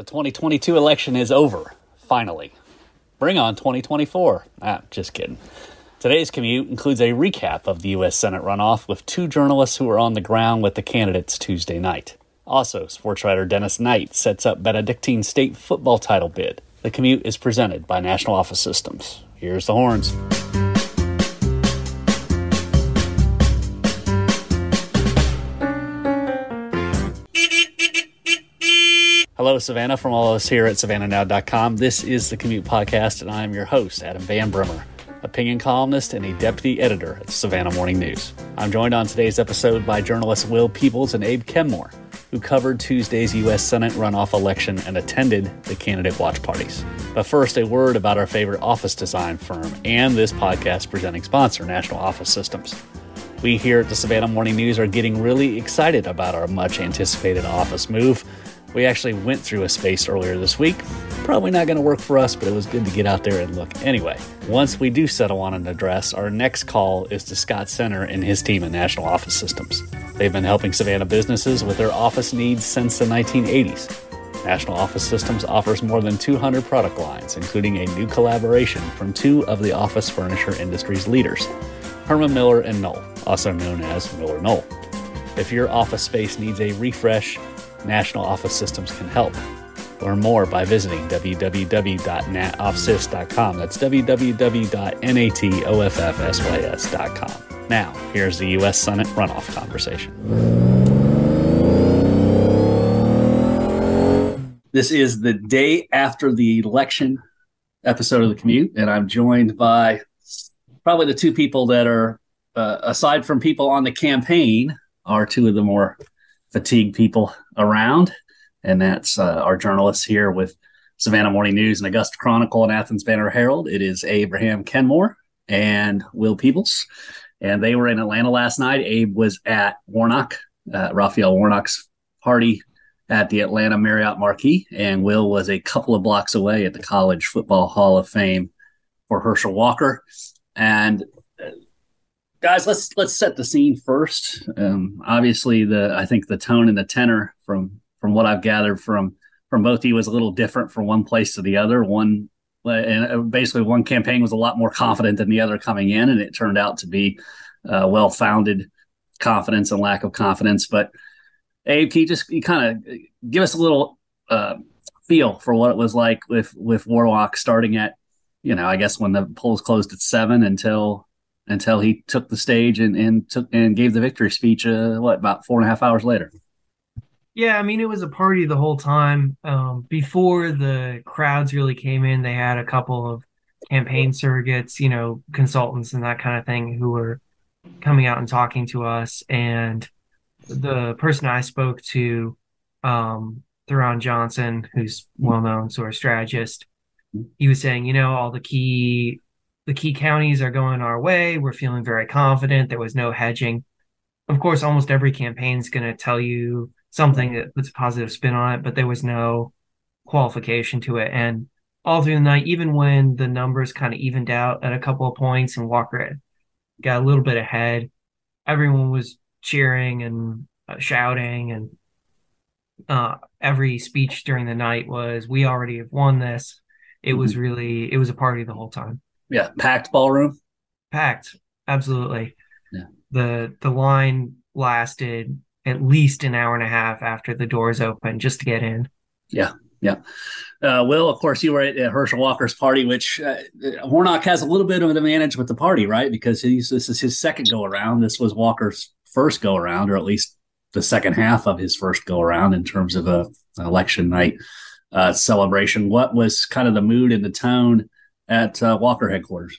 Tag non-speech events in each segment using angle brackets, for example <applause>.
The 2022 election is over, finally. Bring on 2024. Ah, just kidding. Today's commute includes a recap of the U.S. Senate runoff with two journalists who were on the ground with the candidates Tuesday night. Also, sports writer Dennis Knight sets up Benedictine State football title bid. The commute is presented by National Office Systems. Here's the horns. Hello, Savannah, from all of us here at savannahnow.com. This is the Commute Podcast, and I am your host, Adam Van Brimmer, opinion columnist and a deputy editor at Savannah Morning News. I'm joined on today's episode by journalists Will Peebles and Abe Kenmore, who covered Tuesday's U.S. Senate runoff election and attended the candidate watch parties. But first, a word about our favorite office design firm and this podcast presenting sponsor, National Office Systems. We here at the Savannah Morning News are getting really excited about our much anticipated office move. We actually went through a space earlier this week. Probably not going to work for us, but it was good to get out there and look. Anyway, once we do settle on an address, our next call is to Scott Center and his team at National Office Systems. They've been helping Savannah businesses with their office needs since the 1980s. National Office Systems offers more than 200 product lines, including a new collaboration from two of the office furniture industry's leaders, Herman Miller and Knoll, also known as Miller Knoll. If your office space needs a refresh, National Office Systems can help. Learn more by visiting www.natoffsys.com. That's www.natoffsys.com. Now, here's the U.S. Senate runoff conversation. This is the day after the election episode of the commute, and I'm joined by probably the two people that are, uh, aside from people on the campaign, are two of the more fatigued people around. And that's uh, our journalists here with Savannah Morning News and Augusta Chronicle and Athens Banner Herald. It is Abraham Kenmore and Will Peebles. And they were in Atlanta last night. Abe was at Warnock, uh, Raphael Warnock's party at the Atlanta Marriott Marquis. And Will was a couple of blocks away at the College Football Hall of Fame for Herschel Walker. And guys let's let's set the scene first. Um, obviously the i think the tone and the tenor from from what i've gathered from from both you was a little different from one place to the other. One and uh, basically one campaign was a lot more confident than the other coming in and it turned out to be uh, well-founded confidence and lack of confidence. But abe can you just you kind of give us a little uh, feel for what it was like with with warnock starting at you know i guess when the polls closed at seven until until he took the stage and, and took and gave the victory speech. Uh, what about four and a half hours later? Yeah, I mean it was a party the whole time. Um, before the crowds really came in, they had a couple of campaign surrogates, you know, consultants and that kind of thing, who were coming out and talking to us. And the person I spoke to, um, Tharon Johnson, who's well known sort of strategist, he was saying, you know, all the key the key counties are going our way. We're feeling very confident. There was no hedging. Of course, almost every campaign is going to tell you something that puts a positive spin on it, but there was no qualification to it. And all through the night, even when the numbers kind of evened out at a couple of points and Walker got a little bit ahead, everyone was cheering and uh, shouting. And uh, every speech during the night was, We already have won this. It mm-hmm. was really, it was a party the whole time. Yeah, packed ballroom. Packed, absolutely. Yeah. The the line lasted at least an hour and a half after the doors opened just to get in. Yeah, yeah. Uh, Will, of course, you were at, at Herschel Walker's party, which uh, Warnock has a little bit of an advantage with the party, right? Because he's this is his second go around. This was Walker's first go around, or at least the second half of his first go around in terms of a, an election night uh, celebration. What was kind of the mood and the tone at uh, Walker headquarters?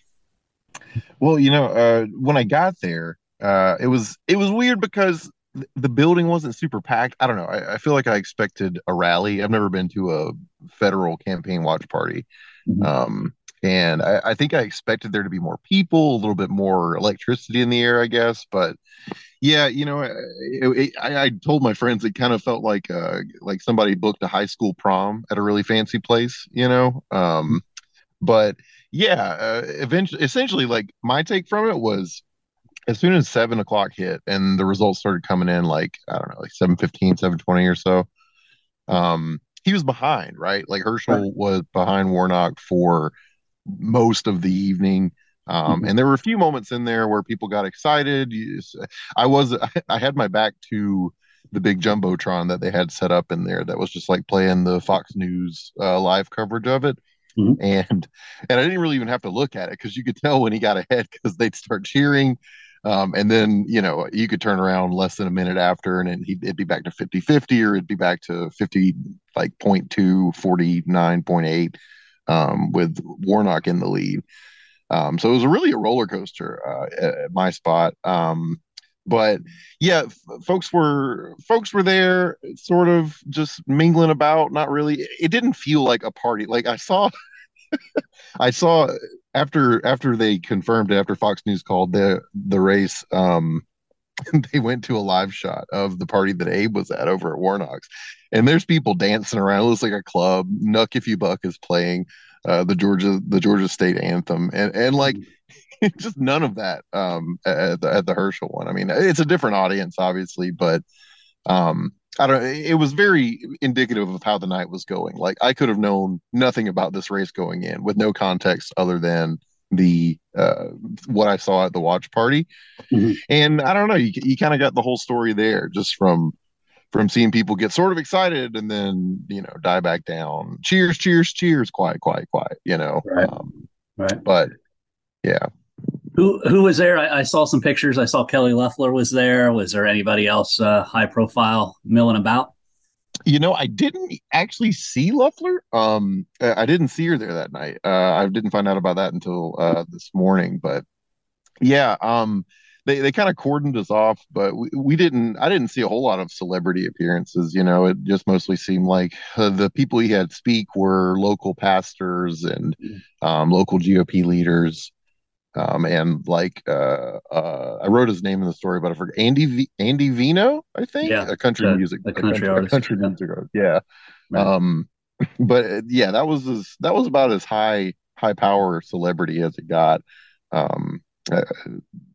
Well, you know, uh, when I got there, uh, it was it was weird because the building wasn't super packed. I don't know. I, I, feel like I expected a rally. I've never been to a federal campaign watch party. Mm-hmm. Um, and I, I, think I expected there to be more people, a little bit more electricity in the air, I guess. But yeah, you know, it, it, I, I, told my friends it kind of felt like uh, like somebody booked a high school prom at a really fancy place, you know. Um, but yeah, uh, eventually, essentially, like my take from it was as soon as seven o'clock hit and the results started coming in, like I don't know, like 715, 720 or so. Um, he was behind, right? Like Herschel right. was behind Warnock for most of the evening. Um, mm-hmm. and there were a few moments in there where people got excited. I was <laughs> I had my back to the big jumbotron that they had set up in there that was just like playing the Fox News uh, live coverage of it. Mm-hmm. And and I didn't really even have to look at it because you could tell when he got ahead because they'd start cheering. Um, and then, you know, you could turn around less than a minute after and he'd, it'd be back to 50 50 or it'd be back to 50, like 0.2, 49.8 um, with Warnock in the lead. Um, so it was really a roller coaster uh, at my spot. Um, but yeah, f- folks were folks were there, sort of just mingling about. Not really. It didn't feel like a party. Like I saw, <laughs> I saw after after they confirmed it, after Fox News called the the race. Um, <laughs> they went to a live shot of the party that Abe was at over at Warnock's, and there's people dancing around. It looks like a club. Knuck If You Buck is playing uh, the Georgia the Georgia State anthem, and and like mm. <laughs> just none of that um, at, the, at the Herschel one. I mean, it's a different audience, obviously, but um, I don't. It was very indicative of how the night was going. Like I could have known nothing about this race going in with no context other than the uh, what I saw at the watch party, mm-hmm. and I don't know. You you kind of got the whole story there just from from seeing people get sort of excited and then you know die back down. Cheers, cheers, cheers. Quiet, quiet, quiet. You know. Right. Um, right. But yeah. Who who was there? I, I, saw some pictures. I saw Kelly Loeffler was there. Was there anybody else uh, high profile milling about? You know, I didn't actually see Loeffler. Um, I didn't see her there that night. Uh, I didn't find out about that until uh, this morning. But yeah, um, they they kind of cordoned us off, but we, we didn't. I didn't see a whole lot of celebrity appearances. You know, it just mostly seemed like uh, the people he had speak were local pastors and mm. um, local GOP leaders um, and like uh, uh, I wrote his name in the story, but I forgot Andy v- Andy Vino, I think, yeah, a country the, music, a country, a country, yeah. music artist, yeah. Right. Um, <clears throat> but uh, yeah, that was as, that was about as high high power celebrity as it got, um, uh,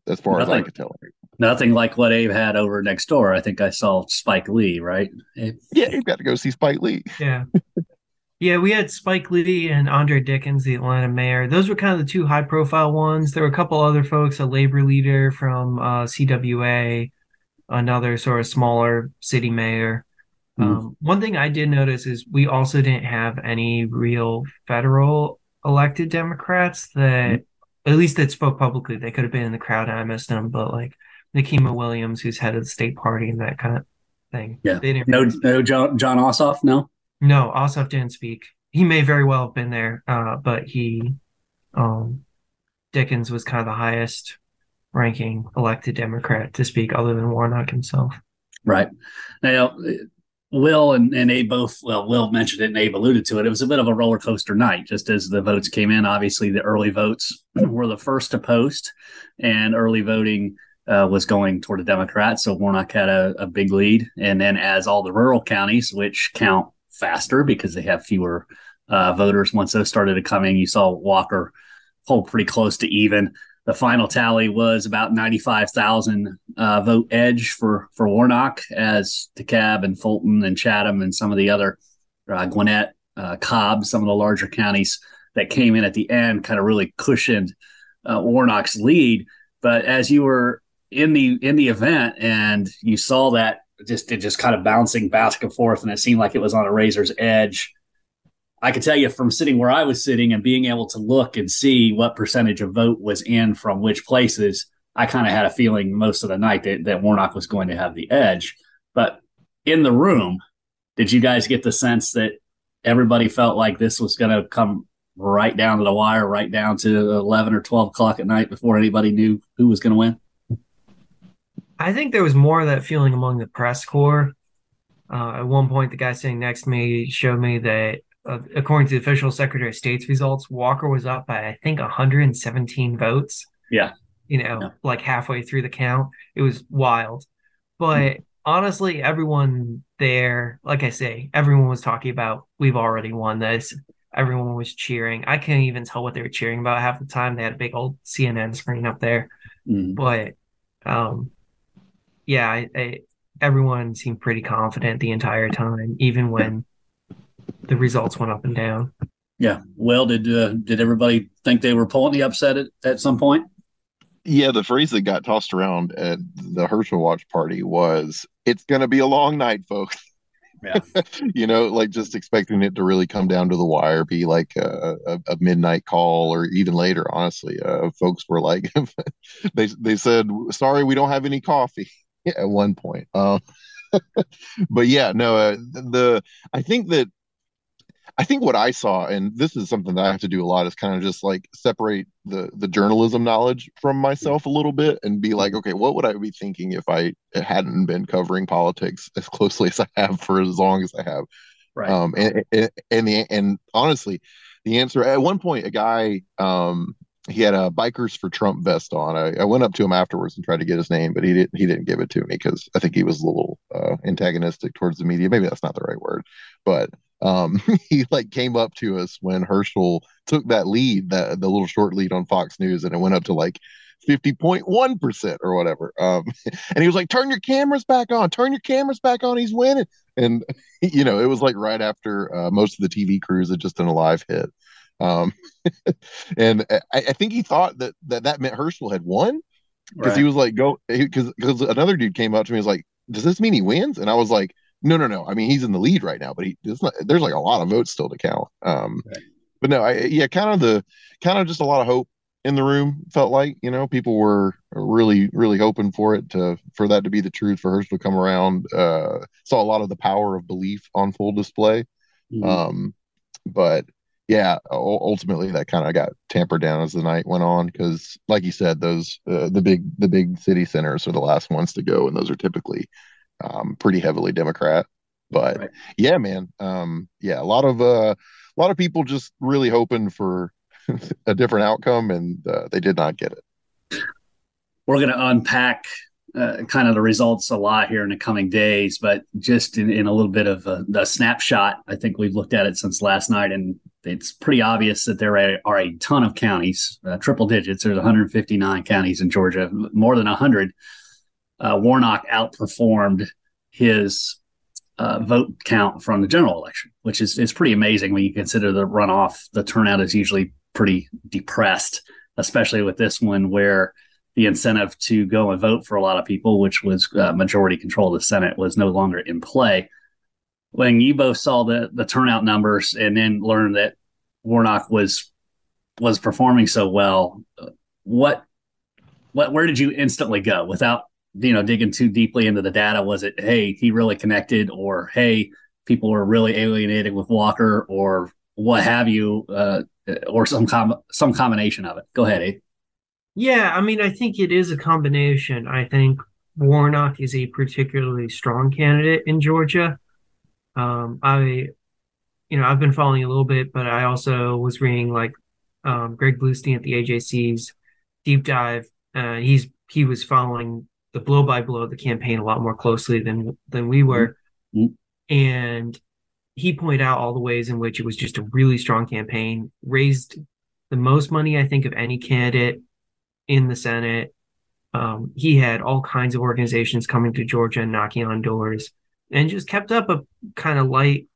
as far nothing, as I could tell. Nothing like what Abe had over next door. I think I saw Spike Lee, right? Abe? Yeah, you've got to go see Spike Lee. Yeah. <laughs> Yeah, we had Spike Lee and Andre Dickens, the Atlanta mayor. Those were kind of the two high profile ones. There were a couple other folks, a labor leader from uh, CWA, another sort of smaller city mayor. Mm-hmm. Um, one thing I did notice is we also didn't have any real federal elected Democrats that, mm-hmm. at least that spoke publicly. They could have been in the crowd and I missed them, but like Nikema Williams, who's head of the state party and that kind of thing. Yeah. no, no Jon, Jon Ossoff, no? No, Ossoff didn't speak. He may very well have been there, uh, but he, um, Dickens was kind of the highest ranking elected Democrat to speak, other than Warnock himself. Right. Now, Will and, and Abe both, well, Will mentioned it and Abe alluded to it. It was a bit of a roller coaster night just as the votes came in. Obviously, the early votes <clears throat> were the first to post, and early voting uh, was going toward the Democrats. So Warnock had a, a big lead. And then, as all the rural counties, which count faster because they have fewer uh, voters. Once those started to coming, you saw Walker hold pretty close to even. The final tally was about 95,000 uh, vote edge for, for Warnock as DeKalb and Fulton and Chatham and some of the other uh, Gwinnett, uh, Cobb, some of the larger counties that came in at the end kind of really cushioned uh, Warnock's lead. But as you were in the in the event and you saw that just it just kind of bouncing back and forth, and it seemed like it was on a razor's edge. I could tell you from sitting where I was sitting and being able to look and see what percentage of vote was in from which places, I kind of had a feeling most of the night that, that Warnock was going to have the edge. But in the room, did you guys get the sense that everybody felt like this was going to come right down to the wire, right down to 11 or 12 o'clock at night before anybody knew who was going to win? I think there was more of that feeling among the press corps. Uh, at one point, the guy sitting next to me showed me that, uh, according to the official Secretary of State's results, Walker was up by I think 117 votes. Yeah, you know, yeah. like halfway through the count, it was wild. But mm-hmm. honestly, everyone there, like I say, everyone was talking about we've already won this. Everyone was cheering. I can't even tell what they were cheering about half the time. They had a big old CNN screen up there, mm. but um, yeah, I, I, everyone seemed pretty confident the entire time, even when the results went up and down. Yeah. Well, did uh, did everybody think they were pulling the upset at, at some point? Yeah, the phrase that got tossed around at the Herschel watch party was "It's going to be a long night, folks." Yeah. <laughs> you know, like just expecting it to really come down to the wire, be like a, a, a midnight call or even later. Honestly, uh, folks were like, <laughs> they they said, "Sorry, we don't have any coffee." <laughs> at one point. Um, <laughs> but yeah, no, uh, the I think that I think what I saw, and this is something that I have to do a lot, is kind of just like separate the the journalism knowledge from myself a little bit and be like, okay, what would I be thinking if I hadn't been covering politics as closely as I have for as long as I have? Right. Um, and and and, the, and honestly, the answer at one point, a guy um, he had a bikers for Trump vest on. I, I, went up to him afterwards and tried to get his name, but he didn't. He didn't give it to me because I think he was a little uh, antagonistic towards the media. Maybe that's not the right word, but um, <laughs> he like came up to us when Herschel took that lead, that the little short lead on Fox News, and it went up to like fifty point one percent or whatever. Um, <laughs> and he was like, "Turn your cameras back on. Turn your cameras back on. He's winning." And <laughs> you know, it was like right after uh, most of the TV crews had just done a live hit. Um, <laughs> and I, I, think he thought that, that that meant Herschel had won because right. he was like, go, because because another dude came up to me and was like, does this mean he wins? And I was like, no, no, no. I mean, he's in the lead right now, but he not, there's like a lot of votes still to count. Um, right. but no, I, yeah, kind of the, kind of just a lot of hope in the room felt like, you know, people were really, really hoping for it to, for that to be the truth for Herschel to come around. Uh, saw a lot of the power of belief on full display. Mm-hmm. Um, but yeah, ultimately that kind of got tampered down as the night went on because, like you said, those uh, the big the big city centers are the last ones to go, and those are typically um, pretty heavily Democrat. But right. yeah, man, um, yeah, a lot of uh, a lot of people just really hoping for <laughs> a different outcome, and uh, they did not get it. We're going to unpack uh, kind of the results a lot here in the coming days, but just in, in a little bit of a, a, snapshot, I think we've looked at it since last night, and it's pretty obvious that there are a ton of counties, uh, triple digits. There's 159 counties in Georgia, more than 100. Uh, Warnock outperformed his uh, vote count from the general election, which is is pretty amazing when you consider the runoff. The turnout is usually pretty depressed, especially with this one where the incentive to go and vote for a lot of people, which was uh, majority control of the Senate, was no longer in play when you both saw the the turnout numbers and then learned that Warnock was was performing so well, what what where did you instantly go without you know digging too deeply into the data? Was it hey he really connected, or hey people were really alienated with Walker, or what have you, uh, or some com- some combination of it? Go ahead, Abe. Yeah, I mean, I think it is a combination. I think Warnock is a particularly strong candidate in Georgia. Um, I, you know, I've been following a little bit, but I also was reading like um, Greg Bluestein at the AJC's deep dive. Uh, he's he was following the blow by blow of the campaign a lot more closely than than we were, mm-hmm. and he pointed out all the ways in which it was just a really strong campaign, raised the most money I think of any candidate in the Senate. Um, he had all kinds of organizations coming to Georgia and knocking on doors and just kept up a kind of light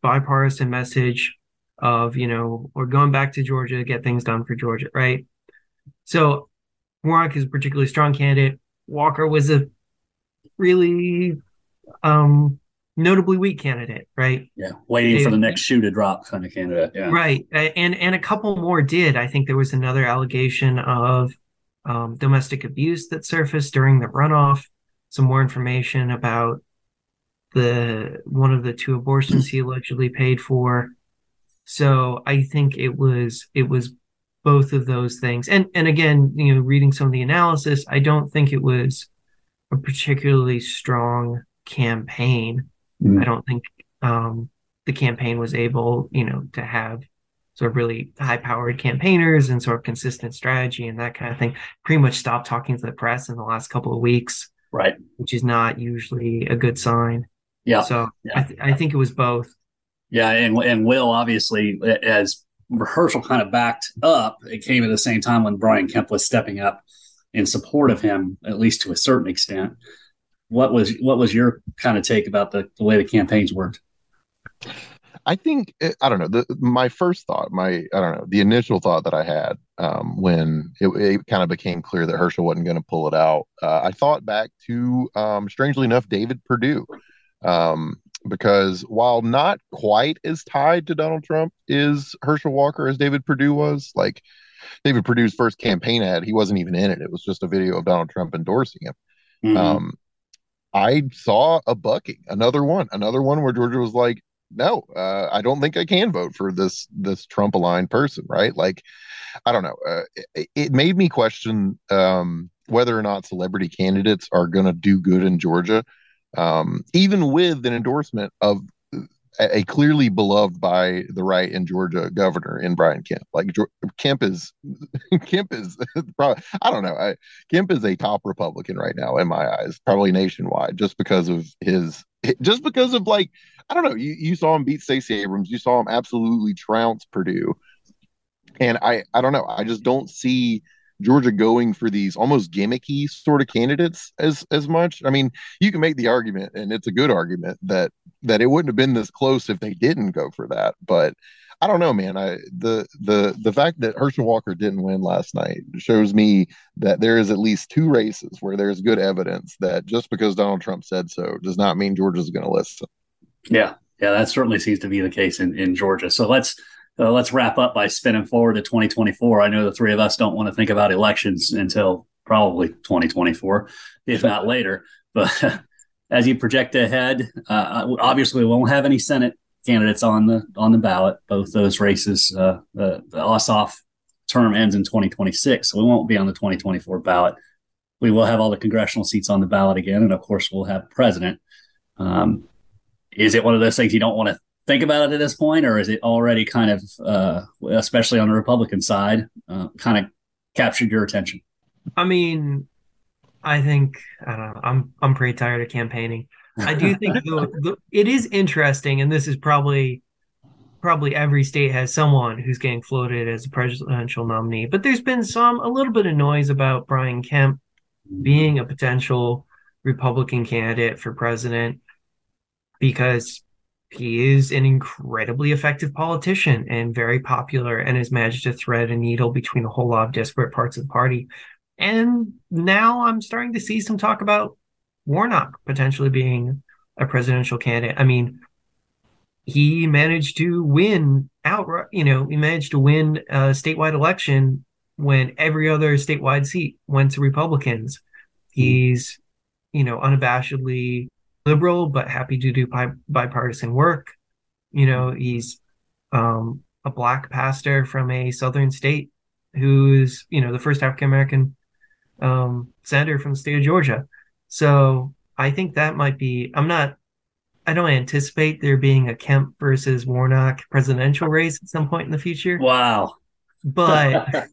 bipartisan message of you know we're going back to Georgia to get things done for Georgia, right? So Warnock is a particularly strong candidate. Walker was a really um notably weak candidate, right? Yeah, waiting they, for the next shoe to drop kind of candidate. Yeah, right. And and a couple more did. I think there was another allegation of um, domestic abuse that surfaced during the runoff. Some more information about the one of the two abortions he allegedly paid for. So I think it was it was both of those things. And and again, you know, reading some of the analysis, I don't think it was a particularly strong campaign. Mm. I don't think um, the campaign was able, you know, to have sort of really high powered campaigners and sort of consistent strategy and that kind of thing. Pretty much stopped talking to the press in the last couple of weeks. Right. Which is not usually a good sign. Yeah. So yeah. I, th- I think it was both. Yeah, and and Will obviously as rehearsal kind of backed up, it came at the same time when Brian Kemp was stepping up in support of him, at least to a certain extent. What was what was your kind of take about the, the way the campaigns worked? I think eh, I don't know. The, my first thought, my I don't know, the initial thought that I had um, when it, it, kind of became clear that Herschel wasn't going to pull it out, uh, I thought back to, um, strangely enough, David Perdue, um, because while not quite as tied to Donald Trump is Herschel Walker as David Perdue was, like David Perdue's first campaign ad, he wasn't even in it. It was just a video of Donald Trump endorsing him. Mm-hmm. Um, I saw a bucking, another one, another one where Georgia was like, no, uh, I don't think I can vote for this this Trump aligned person, right? Like, I don't know. Uh, it, it, made me question um, whether or not celebrity candidates are going to do good in Georgia, um, even with an endorsement of a, clearly beloved by the right in Georgia governor in Brian Kemp. Like Kemp is <laughs> Kemp is <laughs> probably I don't know. I, Kemp is a top Republican right now in my eyes, probably nationwide, just because of his just because of like I don't know. You you saw him beat Stacey Abrams. You saw him absolutely trounce Perdue, and I I don't know. I just don't see Georgia going for these almost gimmicky sort of candidates as as much. I mean, you can make the argument, and it's a good argument that that it wouldn't have been this close if they didn't go for that. But I don't know, man. I the the the fact that Herschel Walker didn't win last night shows me that there is at least two races where there's good evidence that just because Donald Trump said so does not mean Georgia's going to listen. Yeah, yeah, that certainly seems to be the case in in Georgia. So let's uh, let's wrap up by spinning forward to 2024. I know the three of us don't want to think about elections until probably 2024, if not later. But <laughs> as you project ahead, uh, obviously we won't have any Senate candidates on the on the ballot. Both those races, uh, the, the Ossoff term ends in 2026, so we won't be on the 2024 ballot. We will have all the congressional seats on the ballot again, and of course, we'll have president. Um, is it one of those things you don't want to think about it at this point, or is it already kind of, uh, especially on the Republican side, uh, kind of captured your attention? I mean, I think I don't know. I'm I'm pretty tired of campaigning. I do think <laughs> the, the, it is interesting, and this is probably probably every state has someone who's getting floated as a presidential nominee. But there's been some a little bit of noise about Brian Kemp being a potential Republican candidate for president because he is an incredibly effective politician and very popular and has managed to thread a needle between a whole lot of disparate parts of the party. And now I'm starting to see some talk about Warnock potentially being a presidential candidate. I mean, he managed to win outright, you know, he managed to win a statewide election when every other statewide seat went to Republicans. He's, you know, unabashedly liberal but happy to do bi- bipartisan work. You know, he's um, a black pastor from a southern state who's, you know, the first African American um, senator from the state of Georgia. So I think that might be. I'm not. I don't anticipate there being a Kemp versus Warnock presidential <laughs> race at some point in the future. Wow. But <laughs>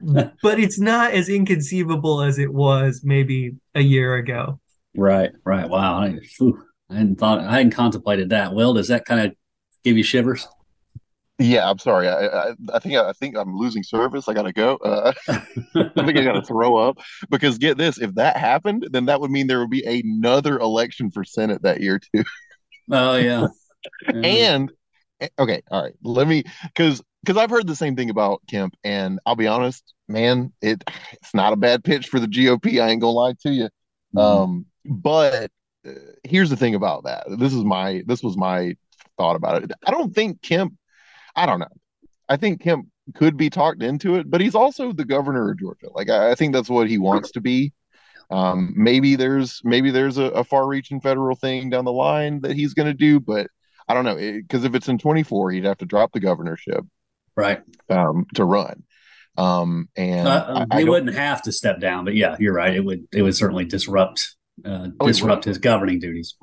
but it's not as inconceivable as it was maybe a year ago. Right, right. Wow. I, whew, I hadn't thought, I hadn't contemplated that. Will, does that kind of give you shivers? Yeah, I'm sorry. I, I, I think I think I'm losing service. I gotta go. Uh, <laughs> I think I gotta <laughs> throw up because get this: if that happened, then that would mean there would be another election for Senate that year too. Oh yeah. yeah. <laughs> and eh, okay, all right. Let me because because I've heard the same thing about Kemp, and I'll be honest, man, it it's not a bad pitch for the GOP. I ain't gonna lie to you. Mm-hmm. Um, but uh, here's the thing about that. This is my this was my thought about it. I don't think Kemp. I don't know. I think Kemp could be talked into it, but he's also the governor of Georgia. Like I, I think that's what he wants to be. Um, maybe there's maybe there's a, a far-reaching federal thing down the line that he's going to do, but I don't know because if it's in 24, he'd have to drop the governorship, right, um, to run. Um, and uh, I, he wouldn't have to step down, but yeah, you're right. It would it would certainly disrupt uh, oh, disrupt his governing duties.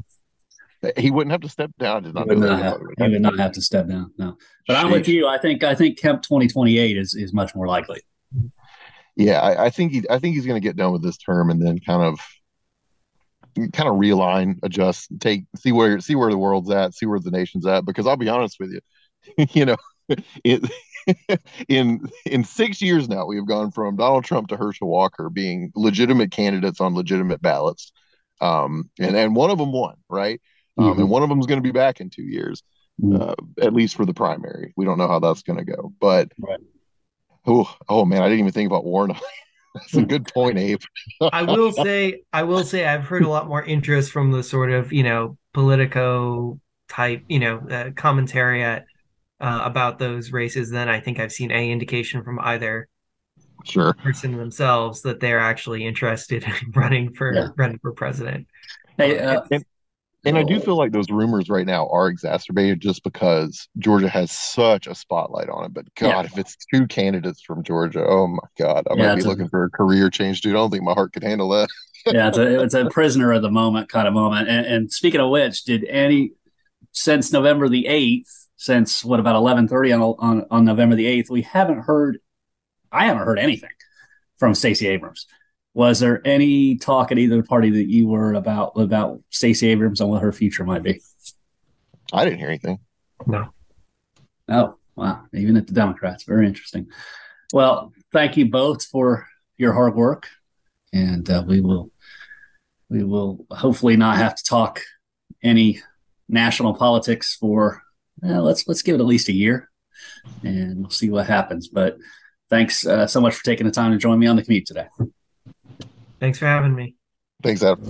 He wouldn't have to step down. He would, not have, he would not have to step down. No, but Sheesh. I'm with you. I think I think Kemp 2028 is is much more likely. Yeah, I, I think he I think he's going to get done with this term and then kind of kind of realign, adjust, take see where see where the world's at, see where the nation's at. Because I'll be honest with you, <laughs> you know, it, <laughs> in in six years now, we have gone from Donald Trump to Herschel Walker being legitimate candidates on legitimate ballots, um, and and one of them won, right? Um, mm-hmm. And one of them is going to be back in two years. mm. uh, at least for the primary. We don't know how that's going to go, but right. oh, oh man, I didn't even think about Warnock. <laughs> That's a hmm. good point, Abe. I will say, I will say, I've heard a lot more interest from the sort of you know Politico type, you know, uh, commentary at, uh, about those races than I think I've seen any indication from either sure person themselves that they're actually interested in <laughs> running for yeah. running for president. Hey, uh, and, and I do feel like those rumors right now are exacerbated just because Georgia has such a spotlight on it. But God, yeah. if it's two candidates from Georgia, oh my God, I might be looking a, for a career change, dude. I don't think my heart could handle that. yeah, it's a it's a <laughs> prisoner of the moment kind of moment. And, and speaking of which, did any since November the eighth, since what about eleven thirty on, on on November the eighth, we haven't heard. I haven't heard anything from Stacey Abrams. Was there any talk at either party that you were about about Stacey Abrams and what her future might be? I didn't hear anything. No. Oh, wow. Even at the Democrats. Very interesting. Well, thank you both for your hard work. And uh, we will we will hopefully not have to talk any national politics for let's let's give it at least a year and we'll see what happens. But thanks uh, so much for taking the time to join me on the commute today. Thanks for having me. Thanks, Adam.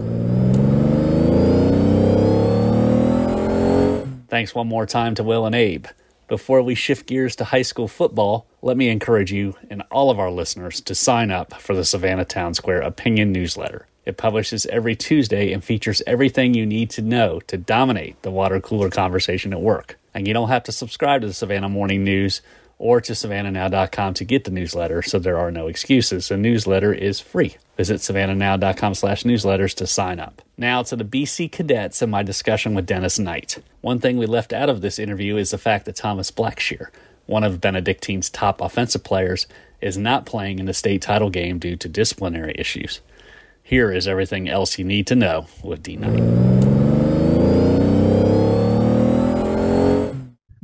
Thanks one more time to Will and Abe. Before we shift gears to high school football, let me encourage you and all of our listeners to sign up for the Savannah Town Square Opinion newsletter. It publishes every Tuesday and features everything you need to know to dominate the water cooler conversation at work. And you don't have to subscribe to the Savannah Morning News or to savannahnow.com to get the newsletter, so there are no excuses. The newsletter is free. Visit savannahnow.com slash newsletters to sign up. Now to the BC cadets and my discussion with Dennis Knight. One thing we left out of this interview is the fact that Thomas Blackshear, one of Benedictine's top offensive players, is not playing in the state title game due to disciplinary issues. Here is everything else you need to know with D Knight.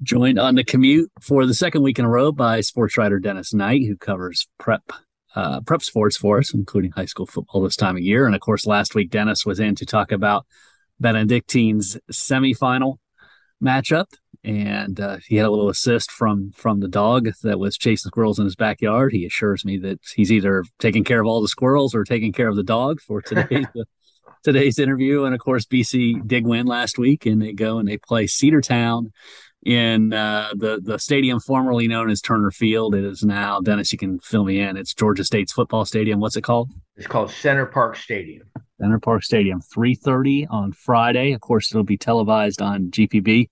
Joined on the commute for the second week in a row by sports writer Dennis Knight, who covers prep uh, prep sports for us, including high school football this time of year. And of course, last week Dennis was in to talk about Benedictine's semifinal matchup, and uh, he had a little assist from from the dog that was chasing squirrels in his backyard. He assures me that he's either taking care of all the squirrels or taking care of the dog for <laughs> today's today's interview. And of course, BC did win last week, and they go and they play Cedartown in uh, the the stadium formerly known as Turner Field. It is now Dennis. You can fill me in. It's Georgia State's football stadium. What's it called? It's called Center Parc Stadium. Center Parc Stadium. Three thirty on Friday. Of course, it'll be televised on GPB.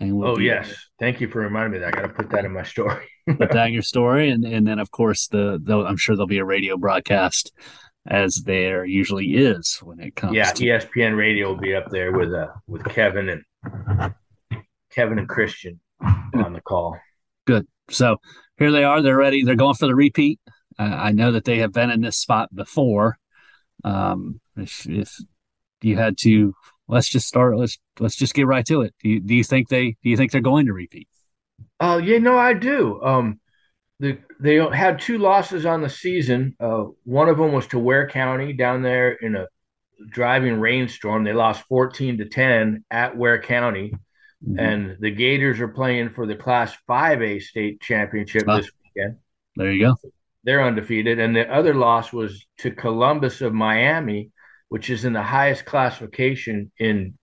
And we'll oh yes, thank you for reminding me that. I got to put that in my story. <laughs> put that in your story, <laughs> and and then of course the, the I'm sure there'll be a radio broadcast as there usually is when it comes. Yeah, to- ESPN Radio will be up there with uh with Kevin and Kevin and Christian on the call. Good. So here they are. They're ready. They're going for the repeat. Uh, I know that they have been in this spot before. Um, if, if you had to, let's just start. Let's let's just get right to it. Do you, do you think they do you think they're going to repeat? Oh uh, yeah, no, I do. Um, the, they had two losses on the season. Uh, one of them was to Ware County down there in a driving rainstorm. They lost fourteen to ten at Ware County. Mm-hmm. And the Gators are playing for the Class 5A state championship oh, this weekend. There you go. They're undefeated. And the other loss was to Columbus of Miami, which is in the highest classification in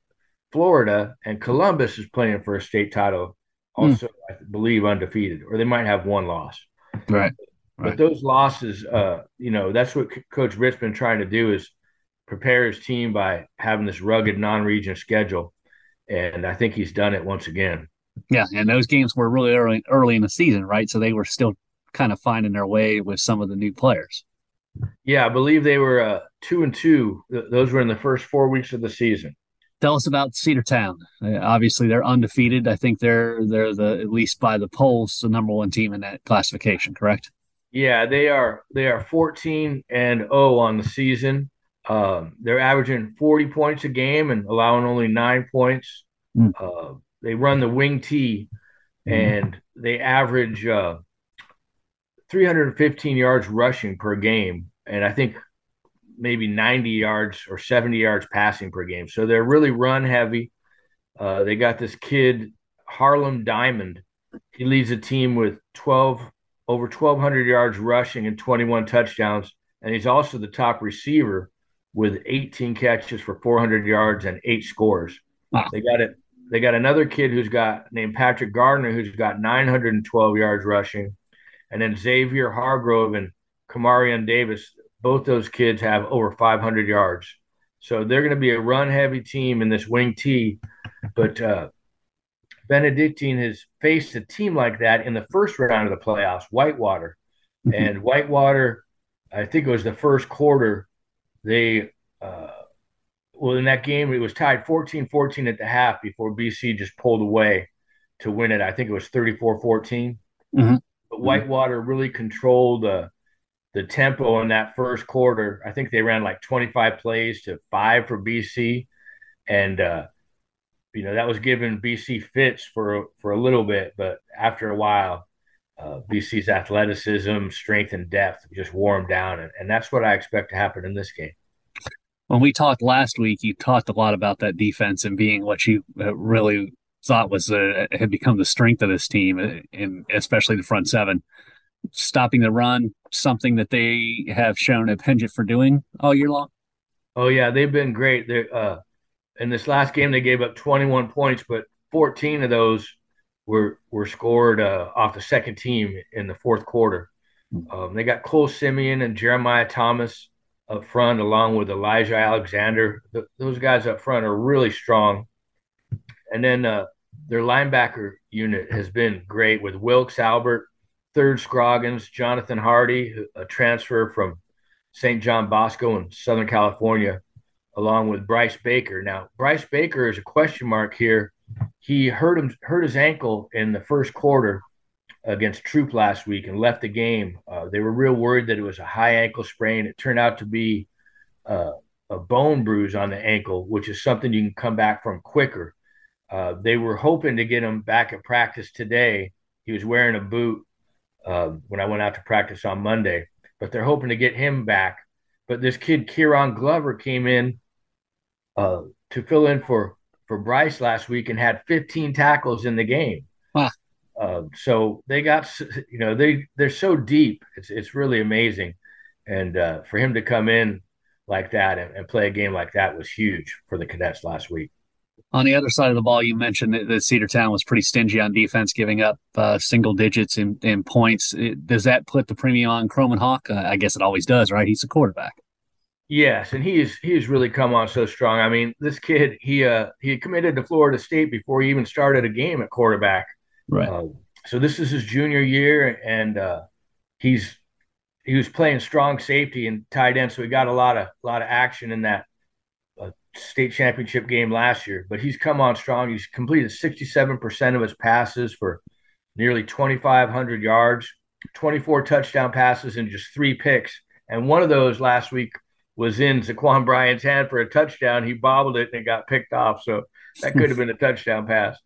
Florida. And Columbus is playing for a state title, hmm. also, mm. I believe, undefeated, or they might have one loss. Right. But those losses, uh, you know, that's what Coach Britt's been trying to do is prepare his team by having this rugged non-region schedule and I think he's done it once again. Yeah, and those games were really early early in the season, right? So they were still kind of finding their way with some of the new players. Yeah, I believe they were uh, two and two. Those were in the first four weeks of the season. Tell us about Cedartown. Uh, obviously, they're undefeated. I think they're they're the at least by the polls the number one team in that classification. Correct? Yeah, they are. They are fourteen and zero oh on the season. Um, they're averaging 40 points a game and allowing only nine points. Mm. Uh, they run the wing T mm. and they average uh, 315 yards rushing per game. And I think maybe 90 yards or 70 yards passing per game. So they're really run heavy. Uh, they got this kid, Harlem Diamond. He leads a team with 12 over 1,200 yards rushing and 21 touchdowns, and he's also the top receiver with 18 catches for 400 yards and eight scores. Wow. They got it. They got another kid who's got named Patrick Gardner who's got 912 yards rushing, and then Xavier Hargrove and Kamarion Davis. Both those kids have over 500 yards. So they're going to be a run heavy team in this wing T. But uh, Benedictine has faced a team like that in the first round of the playoffs, Whitewater. Mm-hmm. And Whitewater, I think it was the first quarter, they, uh, well, in that game, it was tied 14 14 at the half before BC just pulled away to win it. I think it was 34 14. Mm-hmm. But Whitewater really controlled uh, the tempo in that first quarter. I think they ran like 25 plays to five for BC. And, uh, you know, that was giving BC fits for, for a little bit. But after a while, uh, BC's athleticism, strength, and depth just wore them down. And, and that's what I expect to happen in this game. When we talked last week, you talked a lot about that defense and being what you uh, really thought was uh, had become the strength of this team, and especially the front seven stopping the run something that they have shown a penchant for doing all year long? Oh yeah, they've been great. They're uh, in this last game they gave up 21 points, but 14 of those were were scored uh, off the second team in the fourth quarter. Hmm. Um, they got Cole Simeon and Jeremiah Thomas up front, along with Elijah Alexander. The, those guys up front are really strong. And then uh, their linebacker unit has been great with Wilkes Albert, Third Scroggins, Jonathan Hardy, a transfer from St. John Bosco in Southern California, along with Bryce Baker. Now, Bryce Baker is a question mark here. He hurt him hurt his ankle in the first quarter against Troup last week and left the game. Uh, they were real worried that it was a high ankle sprain. It turned out to be uh, a bone bruise on the ankle, which is something you can come back from quicker. Uh, they were hoping to get him back at practice today. He was wearing a boot uh, when I went out to practice on Monday. But they're hoping to get him back. But this kid Kieran Glover came in uh, to fill in for for Bryce last week and had 15 tackles in the game. Wow. Uh, so they got, you know, they they're so deep. It's it's really amazing, and uh, for him to come in like that and, and play a game like that was huge for the cadets last week. On the other side of the ball, you mentioned that, that Cedartown was pretty stingy on defense, giving up uh, single digits in, in points. It, does that put the premium on Kromenhoek? Uh, I guess it always does, right? He's a quarterback. Yes, and he's he's really come on so strong. I mean, this kid he uh he committed to Florida State before he even started a game at quarterback. Right. Uh, so this is his junior year, and uh, he's he was playing strong safety and tight end, so he got a lot of a lot of action in that state championship game last year, but he's come on strong. He's completed 67% of his passes for nearly 2,500 yards, 24 touchdown passes, and just three picks. And one of those last week was in Zaquan Bryant's hand for a touchdown. He bobbled it and it got picked off. So that could have been a touchdown pass.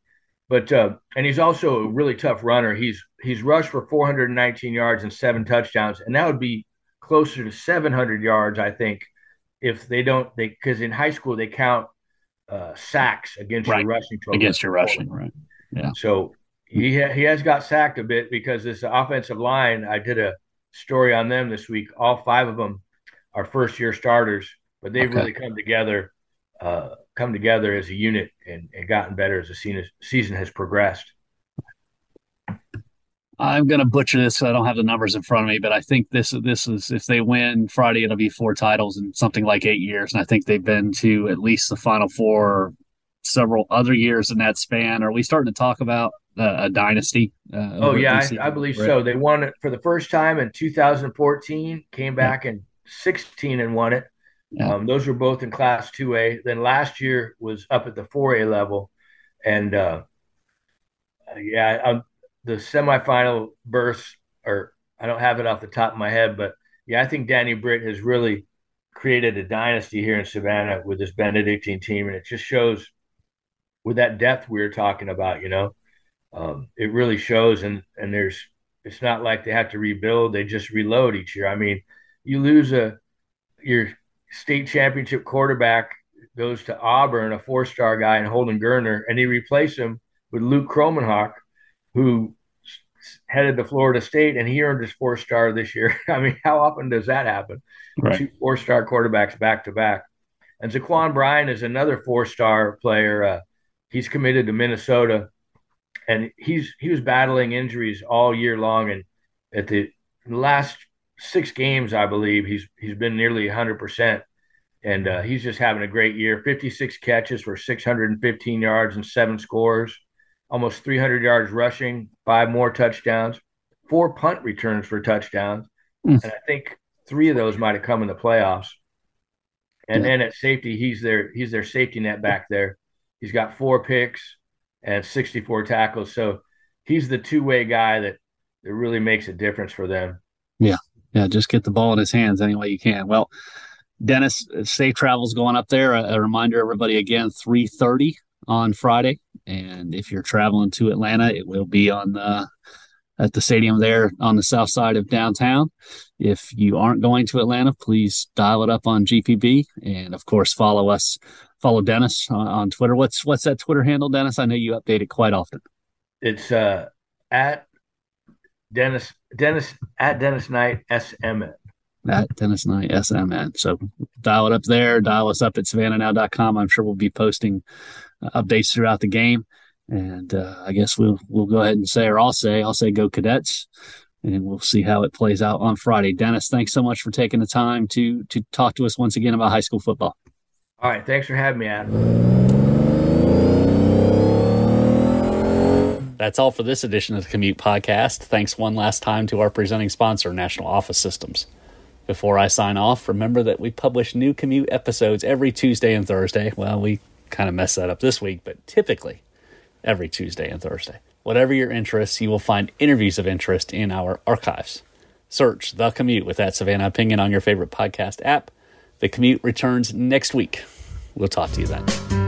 But uh, and he's also a really tough runner. He's he's rushed for 419 yards and seven touchdowns, and that would be closer to 700 yards, I think, if they don't they because in high school they count uh, sacks against right. your rushing total. Against your rushing, right? Yeah. So he ha- he has got sacked a bit because this offensive line. I did a story on them this week. All five of them are first year starters, but they've okay. really come together, uh, come together as a unit and, and gotten better as the season has progressed. I'm going to butcher this. So I don't have the numbers in front of me, but I think this this is if they win Friday, it'll be four titles in something like eight years, and I think they've been to at least the Final Four several other years in that span. Are we starting to talk about uh, a dynasty? Uh, oh yeah, I, I, believe so. They won it for the first time in 2014. Came back yeah. in 16 and won it. Yeah. Um, those were both in Class 2A. Then last year was up at the 4A level, and uh, yeah, I'm the semifinal burst, or I don't have it off the top of my head, but yeah, I think Danny Britt has really created a dynasty here in Savannah with this Benedictine team, and it just shows with that depth we were talking about. You know, um, it really shows, and and there's it's not like they have to rebuild; they just reload each year. I mean, you lose a your state championship quarterback goes to Auburn, a four star guy, and Holden Geriner, and he replace him with Luke Kromenhoek, who headed to Florida State, and he earned his four star this year. <laughs> I mean, how often does that happen? Right. Two four star quarterbacks back to back. And Zaquan Bryan is another four star player. Uh, he's committed to Minnesota, and he's he was battling injuries all year long. And at the last six games, I believe he's he's been nearly 100 percent, and uh, he's just having a great year. 56 catches for 615 yards and seven scores almost 300 yards rushing, five more touchdowns, four punt returns for touchdowns. Mm. And I think three of those might have come in the playoffs. And yeah. then at safety, he's their he's their safety net back there. He's got four picks and 64 tackles. So he's the two-way guy that that really makes a difference for them. Yeah. Yeah, just get the ball in his hands any way you can. Well, Dennis, safe travels going up there. A, a reminder, everybody, again, 3.30 on Friday. And if you're traveling to Atlanta, it will be on the at the stadium there on the south side of downtown. If you aren't going to Atlanta, please dial it up on GPB, and of course follow us. Follow Dennis on, on Twitter. What's what's that Twitter handle, Dennis? I know you update it quite often. It's uh, at Dennis Dennis at Dennis Knight SMN. At Dennis Knight SMN. So dial it up there. Dial us up at savannahnow.com. I'm sure we'll be posting updates throughout the game. And uh, I guess we'll we'll go ahead and say, or I'll say, I'll say, go Cadets, and we'll see how it plays out on Friday. Dennis, thanks so much for taking the time to to talk to us once again about high school football. All right, thanks for having me, Adam. That's all for this edition of the Commute Podcast. Thanks one last time to our presenting sponsor, National Office Systems. Before I sign off, remember that we publish new Commute episodes every Tuesday and Thursday. Well, we kind of messed that up this week, but typically every Tuesday and Thursday. Whatever your interests, you will find interviews of interest in our archives. Search The Commute with that Savannah opinion on your favorite podcast app. The Commute returns next week. We'll talk to you then.